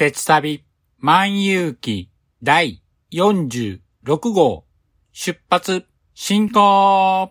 鉄旅万有記第46号出発進行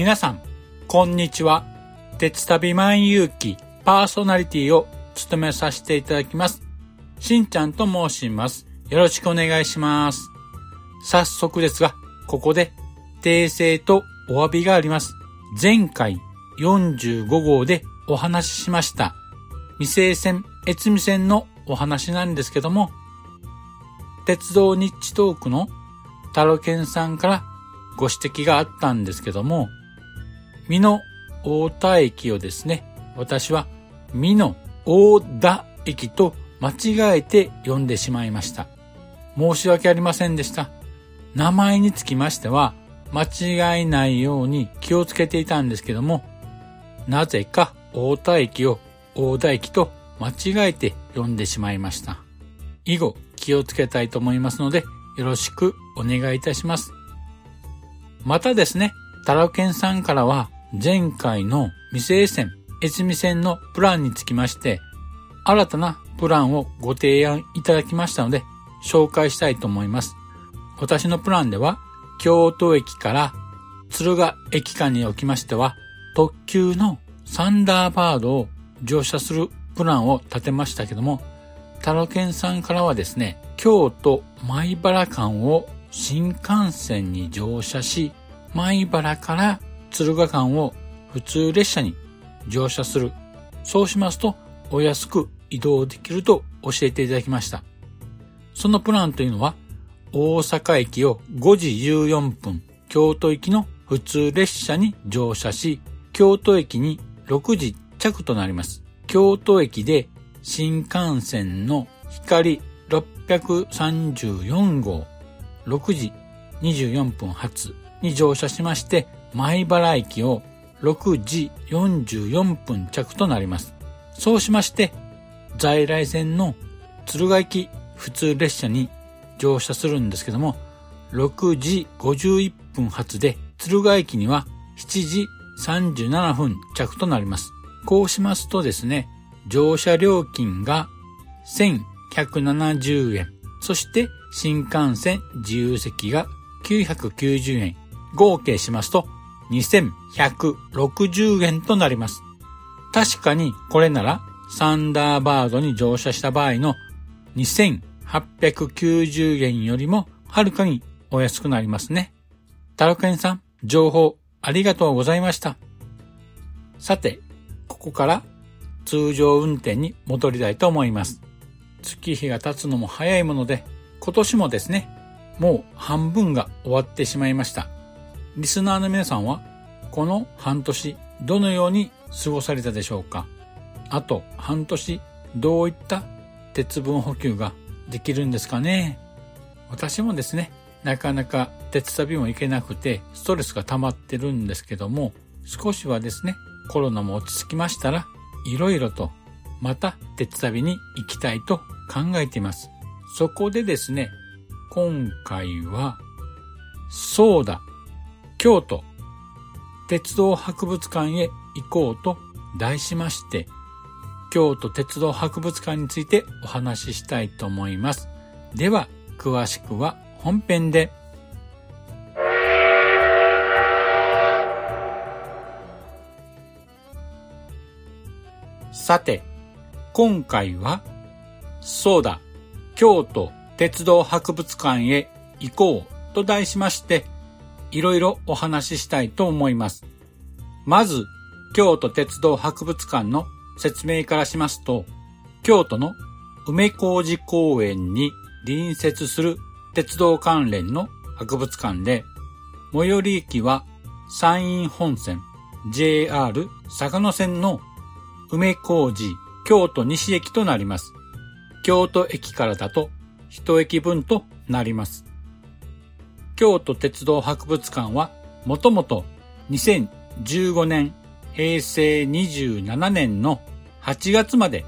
皆さん、こんにちは。鉄旅万有記パーソナリティを務めさせていただきます。しんちゃんと申します。よろしくお願いします。早速ですが、ここで訂正とお詫びがあります。前回45号でお話ししました未成線越美線のお話なんですけども、鉄道日地トークのタロケンさんからご指摘があったんですけども、美濃大田駅をですね、私は美濃大田駅と間違えて読んでしまいました。申し訳ありませんでした。名前につきましては間違えないように気をつけていたんですけども、なぜか大田駅を大田駅と間違えて読んでしまいました。以後気をつけたいと思いますので、よろしくお願いいたします。またですね、タラケンさんからは前回の未成線、越美線のプランにつきまして、新たなプランをご提案いただきましたので、紹介したいと思います。私のプランでは、京都駅から敦賀駅間におきましては、特急のサンダーバードを乗車するプランを立てましたけども、タロケンさんからはですね、京都米原間を新幹線に乗車し、米原から敦賀間を普通列車に乗車する。そうしますと、お安く移動できると教えていただきました。そのプランというのは、大阪駅を5時14分、京都行きの普通列車に乗車し、京都駅に6時着となります。京都駅で新幹線の光634号6時24分発に乗車しまして、米原駅を6時44分着となります。そうしまして、在来線の敦賀駅普通列車に乗車するんですけども、6時51分発で敦賀駅には7時37分着となります。こうしますとですね、乗車料金が1170円。そして新幹線自由席が990円。合計しますと2160円となります。確かにこれならサンダーバードに乗車した場合の2890円よりもはるかにお安くなりますね。タロケンさん、情報ありがとうございました。さて、ここから通常運転に戻りたいと思います。月日が経つのも早いもので、今年もですね、もう半分が終わってしまいました。リスナーの皆さんは、この半年、どのように過ごされたでしょうか？あと半年、どういった鉄分補給ができるんですかね？私もですね、なかなか鉄旅も行けなくてストレスが溜まってるんですけども、少しはですね、コロナも落ち着きましたら、いろいろとまた鉄旅に行きたいと考えています。そこでですね、今回は、そうだ、京都、鉄道博物館へ行こうと題しまして、京都鉄道博物館についてお話ししたいと思います。では、詳しくは本編で。さて、今回は、そうだ、京都鉄道博物館へ行こうと題しまして、いろいろお話ししたいと思います。まず、京都鉄道博物館の説明からしますと、京都の梅小路公園に隣接する鉄道関連の博物館で、最寄り駅は山陰本線 JR 坂野線の梅小路京都西駅となります。京都駅からだと一駅分となります。京都鉄道博物館はもともと2015年平成27年の8月まで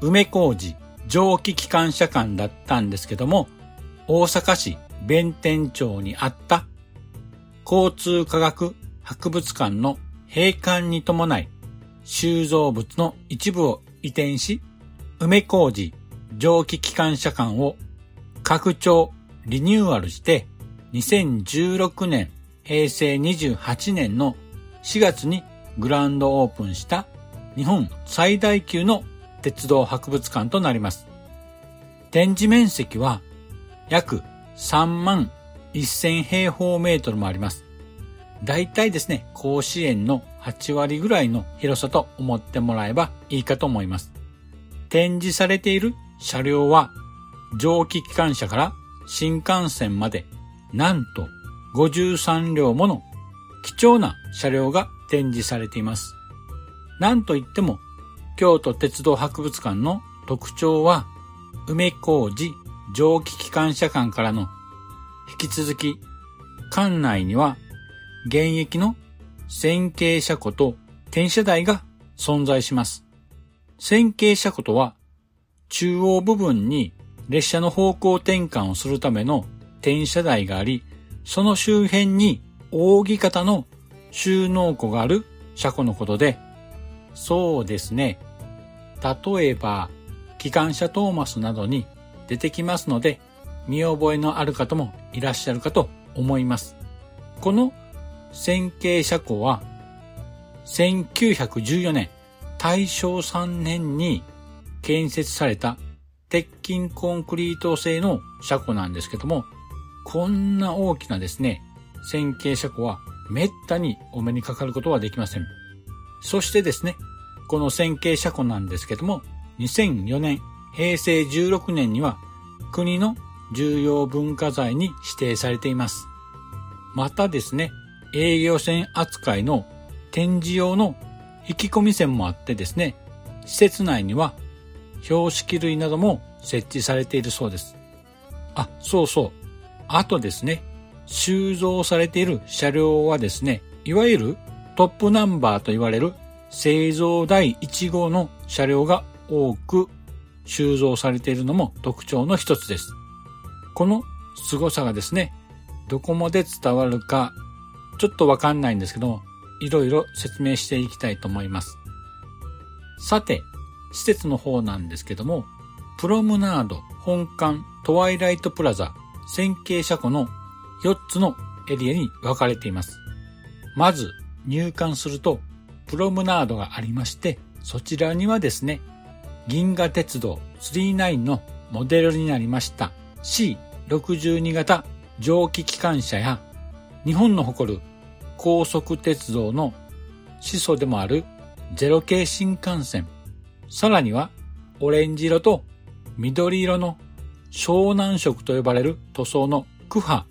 梅小路蒸気機関車館だったんですけども、大阪市弁天町にあった交通科学博物館の閉館に伴い収蔵物の一部を移転し、梅小路蒸気機関車館を拡張、リニューアルして、2016年、平成28年の4月にグランドオープンした日本最大級の鉄道博物館となります。展示面積は約3万1000平方メートルもあります。大体ですね、甲子園の8割ぐらいの広さと思ってもらえばいいかと思います。展示されている車両は蒸気機関車から新幹線まで、なんと53両もの貴重な車両が展示されています。なんといっても、京都鉄道博物館の特徴は、梅小路蒸気機関車館からの引き続き、館内には現役の線形車庫と転車台が存在します。線形車庫とは、中央部分に列車の方向転換をするための転車台があり、その周辺に扇形の収納庫がある車庫のことで、そうですね。例えば、機関車トーマスなどに出てきますので、見覚えのある方もいらっしゃるかと思います。この線形車庫は、1914年、大正3年に建設された鉄筋コンクリート製の車庫なんですけども、こんな大きなですね、線形車庫はめったにお目にかかることはできません。そしてですね、この線形車庫なんですけども、2004年、平成16年には国の重要文化財に指定されています。またですね、営業船扱いの展示用の引き込み線もあってですね、施設内には標識類なども設置されているそうです。あ、そうそう。あとですね、収蔵されている車両はですね、いわゆるトップナンバーと言われる製造第1号の車両が多く収蔵されているのも特徴の一つです。この凄さがですね、どこまで伝わるかちょっとわかんないんですけども、いろいろ説明していきたいと思います。さて、施設の方なんですけども、プロムナード、本館、トワイライトプラザ、線形車庫の4つのエリアに分かれています。まず入館すると、プロムナードがありまして、そちらにはですね、銀河鉄道39のモデルになりました C62 型蒸気機関車や日本の誇る高速鉄道の始祖でもあるゼロ系新幹線、さらにはオレンジ色と緑色の湘南色と呼ばれる塗装のクハ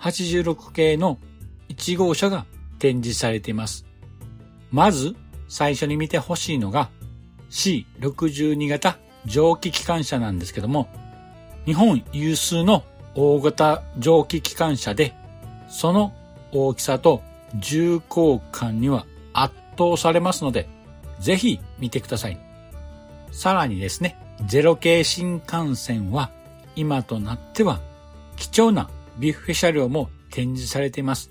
86系の1号車が展示されています。まず最初に見てほしいのが C62 型蒸気機関車なんですけども、日本有数の大型蒸気機関車で、その大きさと重厚感には圧倒されますので、ぜひ見てください。さらにですね、ゼロ系新幹線は今となっては貴重なビュッフェ車両も展示されています。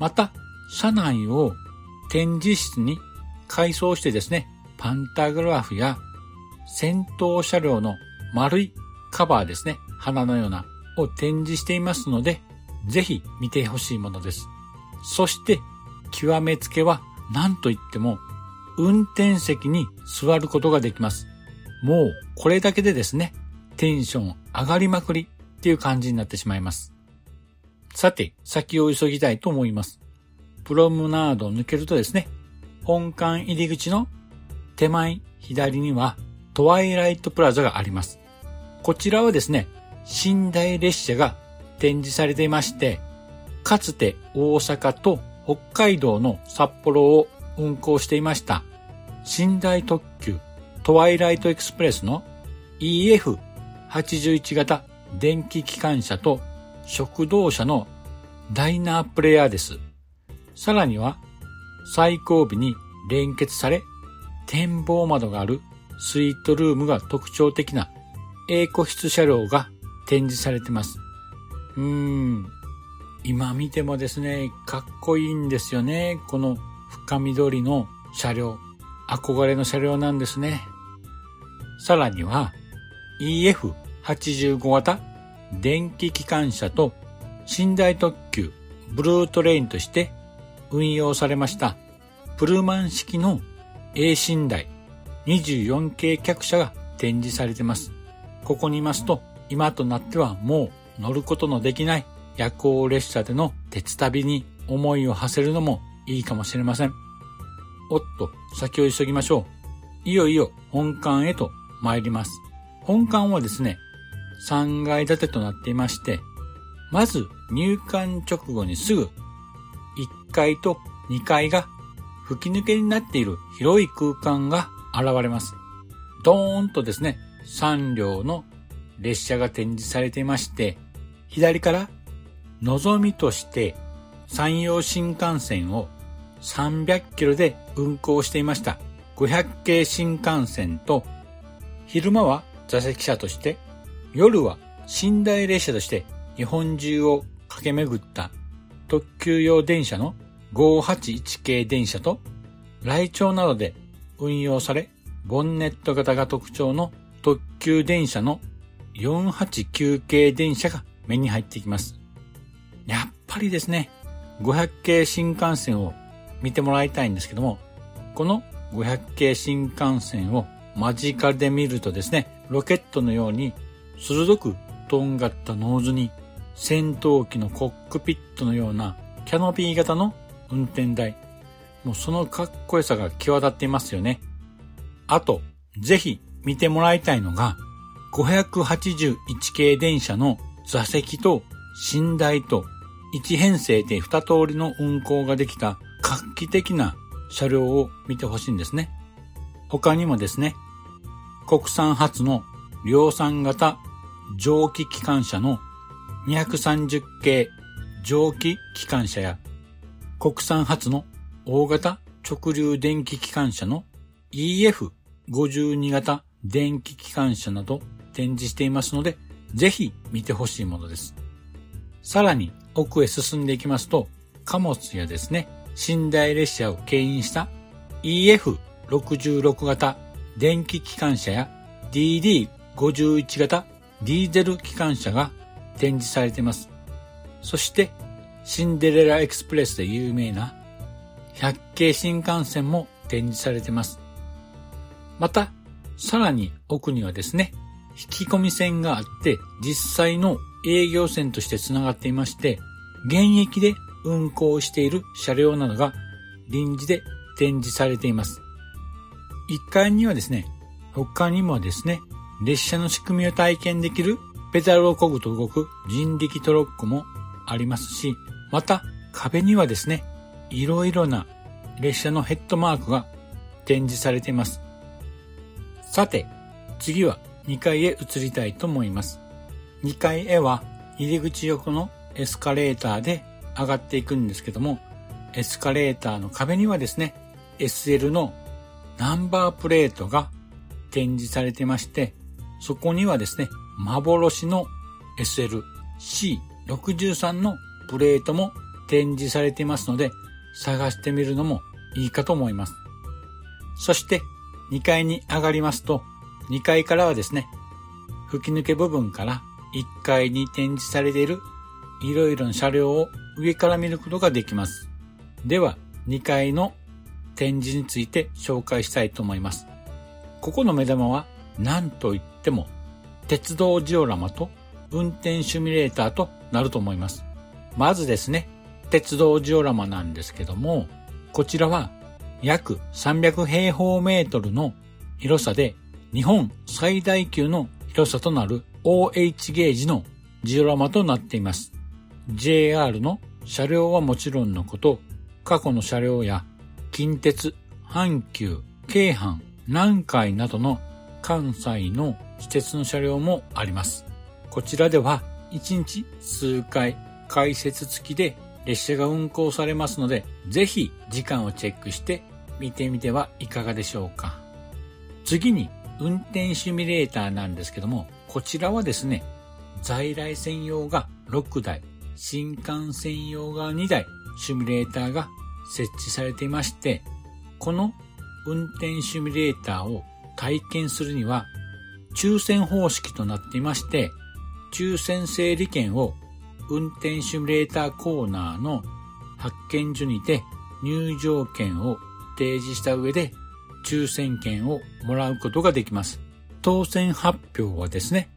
また、車内を展示室に改装してですね、パンタグラフや先頭車両の丸いカバーですね、花のようなを展示していますので、ぜひ見てほしいものです。そして、極めつけは何と言っても、運転席に座ることができます。もう、これだけでですね、テンション上がりまくりっていう感じになってしまいます。さて、先を急ぎたいと思います。プロムナードを抜けるとですね、本館入り口の手前左にはトワイライトプラザがあります。こちらはですね、寝台列車が展示されていまして、かつて大阪と北海道の札幌を運行していました寝台特急トワイライトエクスプレスの EF 81型電気機関車と食堂車のダイナープレイヤーです。さらには最後尾に連結され展望窓があるスイートルームが特徴的な A 個室車両が展示されてます。うーん。今見てもですね、かっこいいんですよね。この深緑の車両。憧れの車両なんですね。さらには EF85 型電気機関車と寝台特急ブルートレインとして運用されましたプルマン式の A 寝台24系客車が展示されています。ここにいますと今となってはもう乗ることのできない夜行列車での鉄旅に思いを馳せるのもいいかもしれません。おっと、先を急ぎましょう。いよいよ本館へと参ります。本館はですね、3階建てとなっていまして、まず入館直後にすぐ1階と2階が吹き抜けになっている広い空間が現れます。ドーンとですね、3両の列車が展示されていまして、左から望みとして山陽新幹線を300キロで運行していました。500系新幹線と、昼間は座席車として、夜は寝台列車として日本中を駆け巡った特急用電車の581系電車と、来庁などで運用され、ボンネット型が特徴の特急電車の489系電車が目に入ってきます。やっぱりですね、500系新幹線を見てもらいたいんですけども、この500系新幹線を間近で見るとですね、ロケットのように鋭くとんがったノーズに戦闘機のコックピットのようなキャノピー型の運転台。もうそのかっこよさが際立っていますよね。あと、ぜひ見てもらいたいのが、581系電車の座席と寝台と一編成で二通りの運行ができた画期的な車両を見てほしいんですね。他にもですね、国産初の量産型蒸気機関車の230系蒸気機関車や国産初の大型直流電気機関車の EF52 型電気機関車など展示していますので、ぜひ見てほしいものです。さらに奥へ進んでいきますと、貨物やですね、寝台列車を牽引した EF66 型電気機関車や DD51 型ディーゼル機関車が展示されています。そして、シンデレラエクスプレスで有名な100系新幹線も展示されています。また、さらに奥にはですね、引き込み線があって実際の営業線として繋がっていまして、現役で運行している車両などが臨時で展示されています。1階にはですね、他にもですね、列車の仕組みを体験できるペダルを漕ぐと動く人力トロッコもありますし、また壁にはですね、いろいろな列車のヘッドマークが展示されています。さて、次は2階へ移りたいと思います。2階へは入り口横のエスカレーターで上がっていくんですけども、エスカレーターの壁にはですね、SL のナンバープレートが展示されてまして、そこにはですね、幻の SLC63 のプレートも展示されていますので、探してみるのもいいかと思います。そして2階に上がりますと、2階からはですね、吹き抜け部分から1階に展示されているいろいろな車両を上から見ることができます。では、2階の展示について紹介したいと思います。ここの目玉は何と言っても鉄道ジオラマと運転シミュレーターとなると思います。まずですね、鉄道ジオラマなんですけども、こちらは約300平方メートルの広さで日本最大級の広さとなる OH ゲージのジオラマとなっています。JR の車両はもちろんのこと、過去の車両や近鉄、阪急、京阪、南海などの関西の私鉄の車両もあります。こちらでは1日数回解説付きで列車が運行されますので、ぜひ時間をチェックして見てみてはいかがでしょうか。次に運転シミュレーターなんですけども、こちらはですね、在来線用が6台、新幹線用が2台、シミュレーターが設置されていまして、この運転シミュレーターを体験するには、抽選方式となっていまして、抽選整理券を運転シミュレーターコーナーの発見所にて入場券を提示した上で抽選券をもらうことができます。当選発表はですね、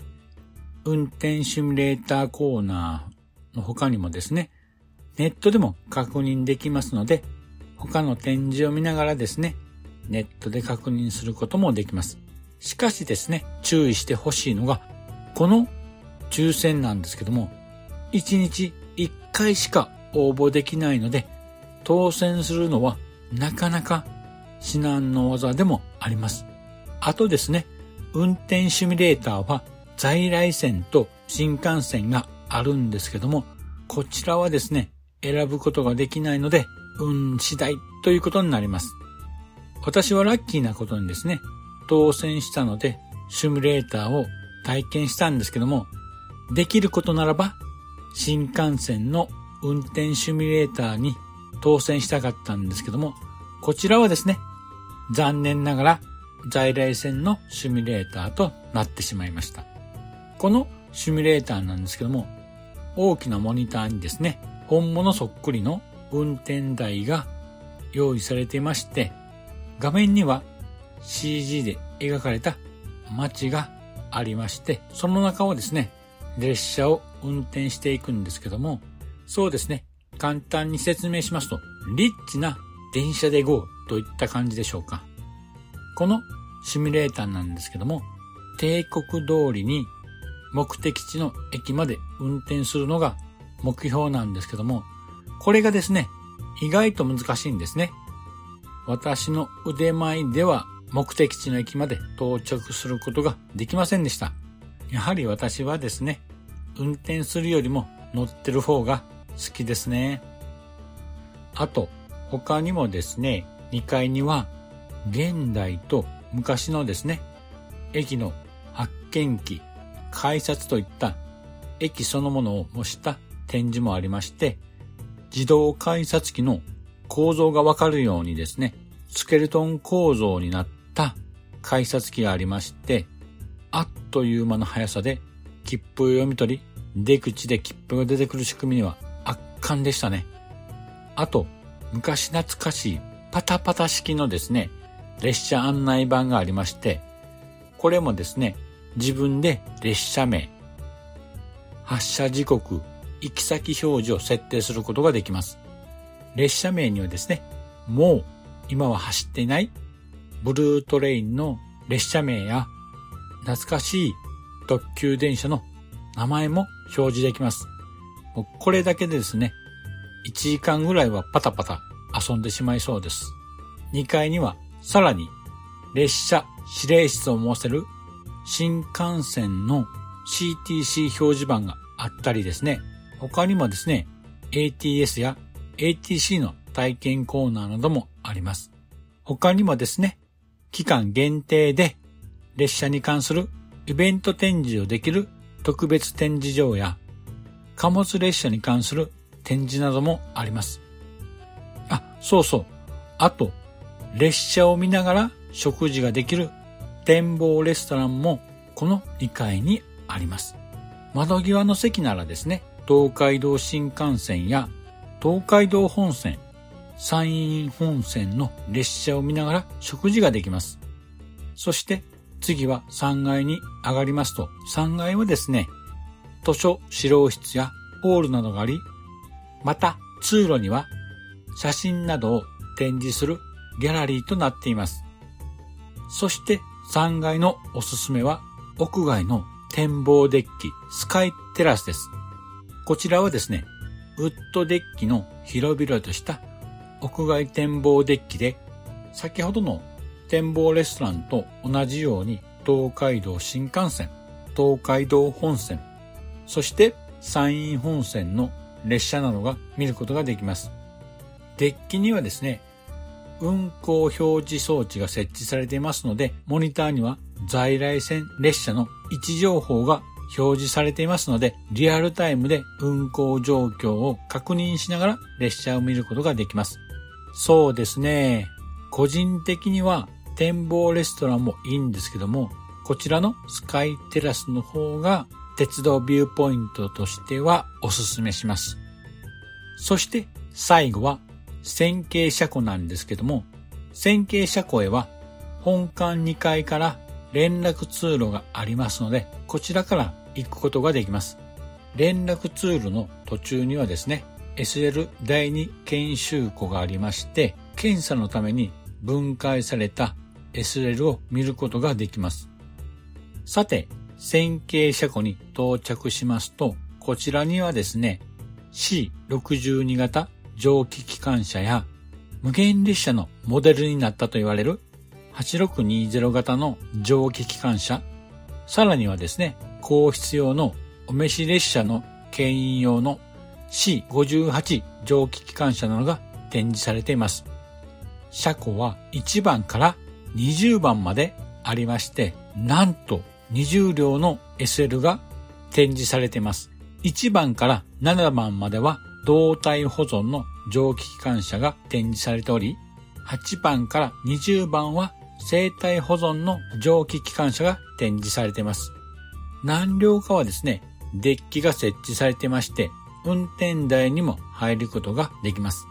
運転シミュレーターコーナーの他にもですね、ネットでも確認できますので、他の展示を見ながらですね、ネットで確認することもできます。しかしですね、注意してほしいのが、この抽選なんですけども、1日1回しか応募できないので、当選するのはなかなか至難の技でもあります。あとですね、運転シミュレーターは在来線と新幹線があるんですけども、こちらはですね、選ぶことができないので、運次第ということになります。私はラッキーなことにですね、当選したので、シミュレーターを体験したんですけども、できることならば、新幹線の運転シミュレーターに当選したかったんですけども、こちらはですね、残念ながら在来線のシミュレーターとなってしまいました。このシミュレーターなんですけども、大きなモニターにですね、本物そっくりの運転台が用意されていまして、画面には CG で描かれた街がありまして、その中をですね、列車を運転していくんですけども、そうですね、簡単に説明しますと、リッチな電車で GO といった感じでしょうか。このシミュレーターなんですけども、帝国通りに目的地の駅まで運転するのが目標なんですけども、これがですね、意外と難しいんですね。私の腕前では目的地の駅まで到着することができませんでした。やはり私はですね、運転するよりも乗ってる方が好きですね。あと、他にもですね、2階には現代と昔のですね、駅の発見機、改札といった駅そのものを模した展示もありまして、自動改札機の構造がわかるようにですね、スケルトン構造になった改札機がありまして、あっという間の速さで切符を読み取り、出口で切符が出てくる仕組みには圧巻でしたね。あと、昔懐かしいパタパタ式のですね、列車案内板がありまして、これもですね、自分で列車名、発車時刻、行き先表示を設定することができます。列車名にはですね、もう今は走っていないブルートレインの列車名や懐かしい特急電車の名前も表示できます。もうこれだけでですね、1時間ぐらいはパタパタ遊んでしまいそうです。2階にはさらに列車指令室を設せる新幹線の CTC 表示板があったりですね、他にもですね、ATS や ATC の体験コーナーなどもあります。他にもですね、期間限定で列車に関するイベント展示をできる特別展示場や貨物列車に関する展示などもあります。あ、そうそう。あと、列車を見ながら食事ができる展望レストランもこの2階にあります。窓際の席ならですね、東海道新幹線や東海道本線、山陰本線の列車を見ながら食事ができます。そして次は3階に上がりますと、3階はですね、図書指導室やホールなどがあり、また通路には写真などを展示するギャラリーとなっています。そして3階のおすすめは屋外の展望デッキスカイテラスです。こちらはですね、ウッドデッキの広々とした屋外展望デッキで、先ほどの展望レストランと同じように東海道新幹線、東海道本線、そして山陰本線の列車などが見ることができます。デッキにはですね、運行表示装置が設置されていますので、モニターには在来線列車の位置情報が表示されていますので、リアルタイムで運行状況を確認しながら列車を見ることができます。そうですね。個人的には展望レストランもいいんですけども、こちらのスカイテラスの方が鉄道ビューポイントとしてはおすすめします。そして最後は線形車庫なんですけども、線形車庫へは本館2階から連絡通路がありますので、こちらから行くことができます。連絡通路の途中にはですね、SL 第2研修庫がありまして、検査のために分解された SL を見ることができます。さて、線形車庫に到着しますと、こちらにはですね、C62 型蒸気機関車や無限列車のモデルになったと言われる8620型の蒸気機関車、さらにはですね、皇室用のお召し列車の牽引用の C58 蒸気機関車などが展示されています。車庫は1番から20番までありまして、なんと20両の SL が展示されています。1番から7番までは胴体保存の蒸気機関車が展示されており、8番から20番は生体保存の蒸気機関車が展示されています。何両かはですね、デッキが設置されてまして、運転台にも入ることができます。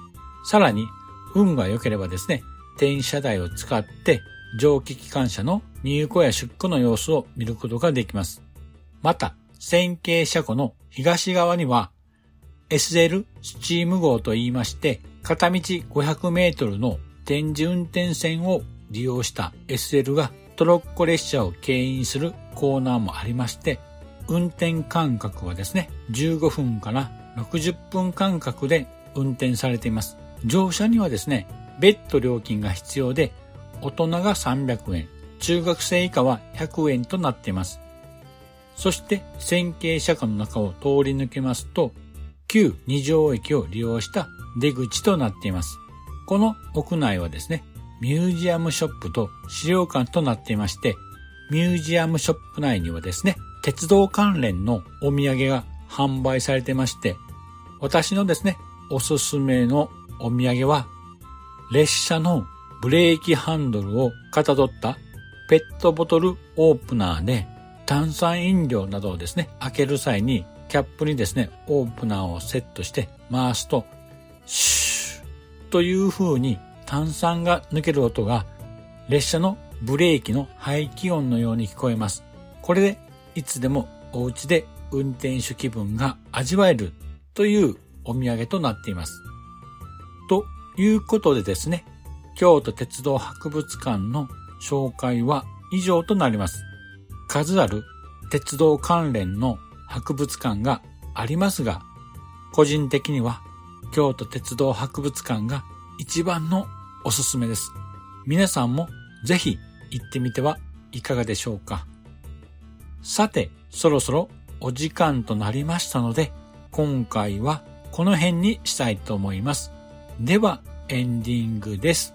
さらに、運が良ければですね、転車台を使って蒸気機関車の入庫や出庫の様子を見ることができます。また、線形車庫の東側には SL スチーム号と言いまして、片道500メートルの展示運転線を利用した SL がトロッコ列車を牽引するコーナーもありまして、運転間隔はですね、15分から60分間隔で運転されています。乗車にはですね、別途料金が必要で、大人が300円、中学生以下は100円となっています。そして線形車庫の中を通り抜けますと、旧二条駅を利用した出口となっています。この屋内はですね、ミュージアムショップと資料館となっていまして、ミュージアムショップ内にはですね、鉄道関連のお土産が販売されてまして、私のですね、おすすめのお土産は、列車のブレーキハンドルをかたどったペットボトルオープナーで炭酸飲料などをですね、開ける際にキャップにですね、オープナーをセットして回すと、シューという風に炭酸が抜ける音が列車のブレーキの排気音のように聞こえます。これでいつでもお家で運転手気分が味わえるというお土産となっています。ということでですね、京都鉄道博物館の紹介は以上となります。数ある鉄道関連の博物館がありますが、個人的には京都鉄道博物館が一番のおすすめです。皆さんもぜひ行ってみてはいかがでしょうか。さて、そろそろお時間となりましたので、今回はこの辺にしたいと思います。では、エンディングです。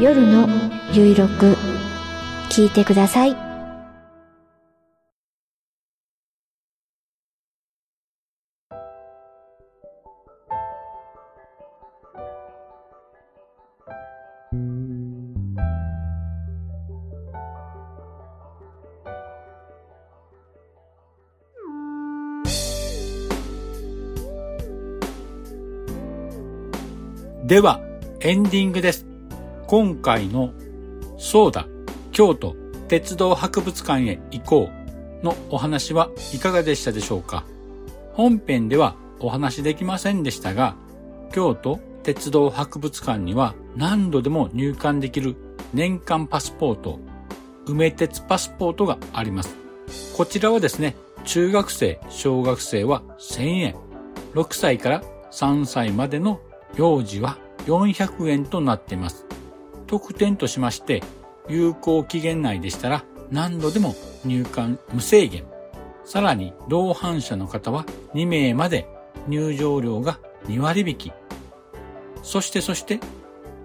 夜のゆいろく聞いてください。では、エンディングです。今回のそうだ、京都鉄道博物館へ行こうのお話はいかがでしたでしょうか？本編ではお話できませんでしたが、京都鉄道博物館には何度でも入館できる年間パスポート、梅鉄パスポートがあります。こちらはですね、中学生、小学生は1000円、6歳から3歳までの幼児は400円となっています。特典としまして、有効期限内でしたら何度でも入館無制限。さらに、同伴者の方は2名まで入場料が2割引き。そしてそして、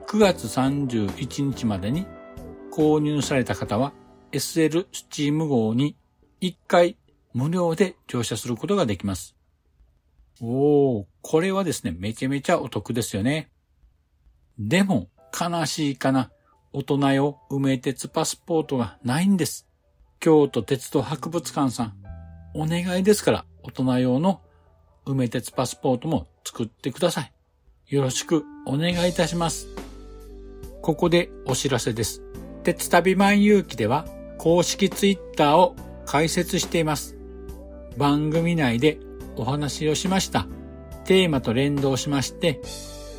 9月31日までに購入された方は SL スチーム号に1回無料で乗車することができます。おー、これはですね、めちゃめちゃお得ですよね。でも、悲しいかな。大人よ、梅鉄パスポートがないんです。京都鉄道博物館さん、お願いですから、大人用の梅鉄パスポートも作ってください。よろしくお願いいたします。ここでお知らせです。鉄旅万有記では公式ツイッターを開設しています。番組内でお話をしましたテーマと連動しまして、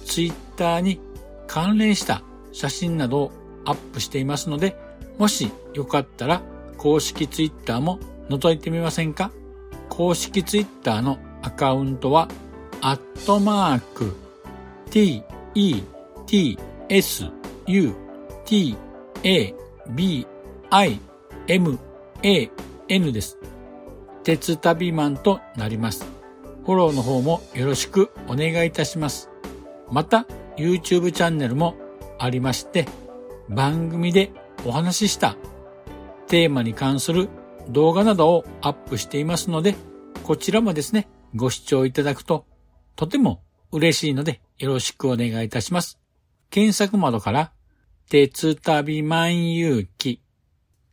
ツイッターに関連した写真などをアップしていますので、もしよかったら公式ツイッターも覗いてみませんか？公式ツイッターのアカウントは、アットマーク、t, e, t, s, u, t, a, b, i, m, a, n です。鉄旅マンとなります。フォローの方もよろしくお願いいたします。また、YouTube チャンネルもありまして、番組でお話ししたテーマに関する動画などをアップしていますので、こちらもですね、ご視聴いただくととても嬉しいのでよろしくお願いいたします。検索窓から、鉄旅万有記、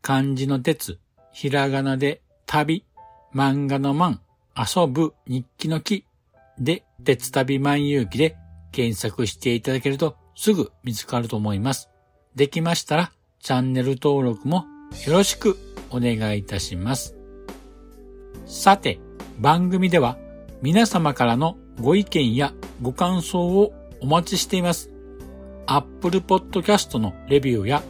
漢字の鉄、ひらがなで旅、漫画の漫、遊ぶ日記の記で、鉄旅万有記で検索していただけるとすぐ見つかると思います。できましたらチャンネル登録もよろしくお願いいたします。さて、番組では皆様からのご意見やご感想をお待ちしています。Apple Podcast のレビューや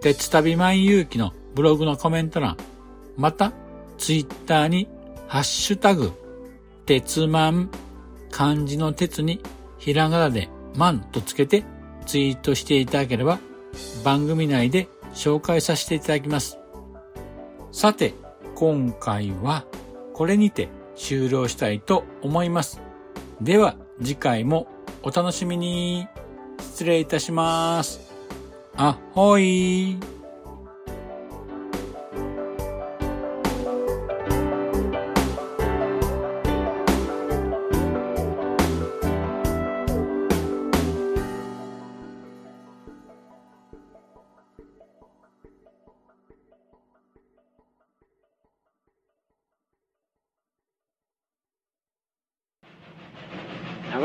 鉄旅万有機のブログのコメント欄、また、ツイッターに、ハッシュタグ、鉄万、漢字の鉄に、ひらがなで万とつけてツイートしていただければ、番組内で紹介させていただきます。さて、今回はこれにて終了したいと思います。では次回もお楽しみに。失礼いたします。あほい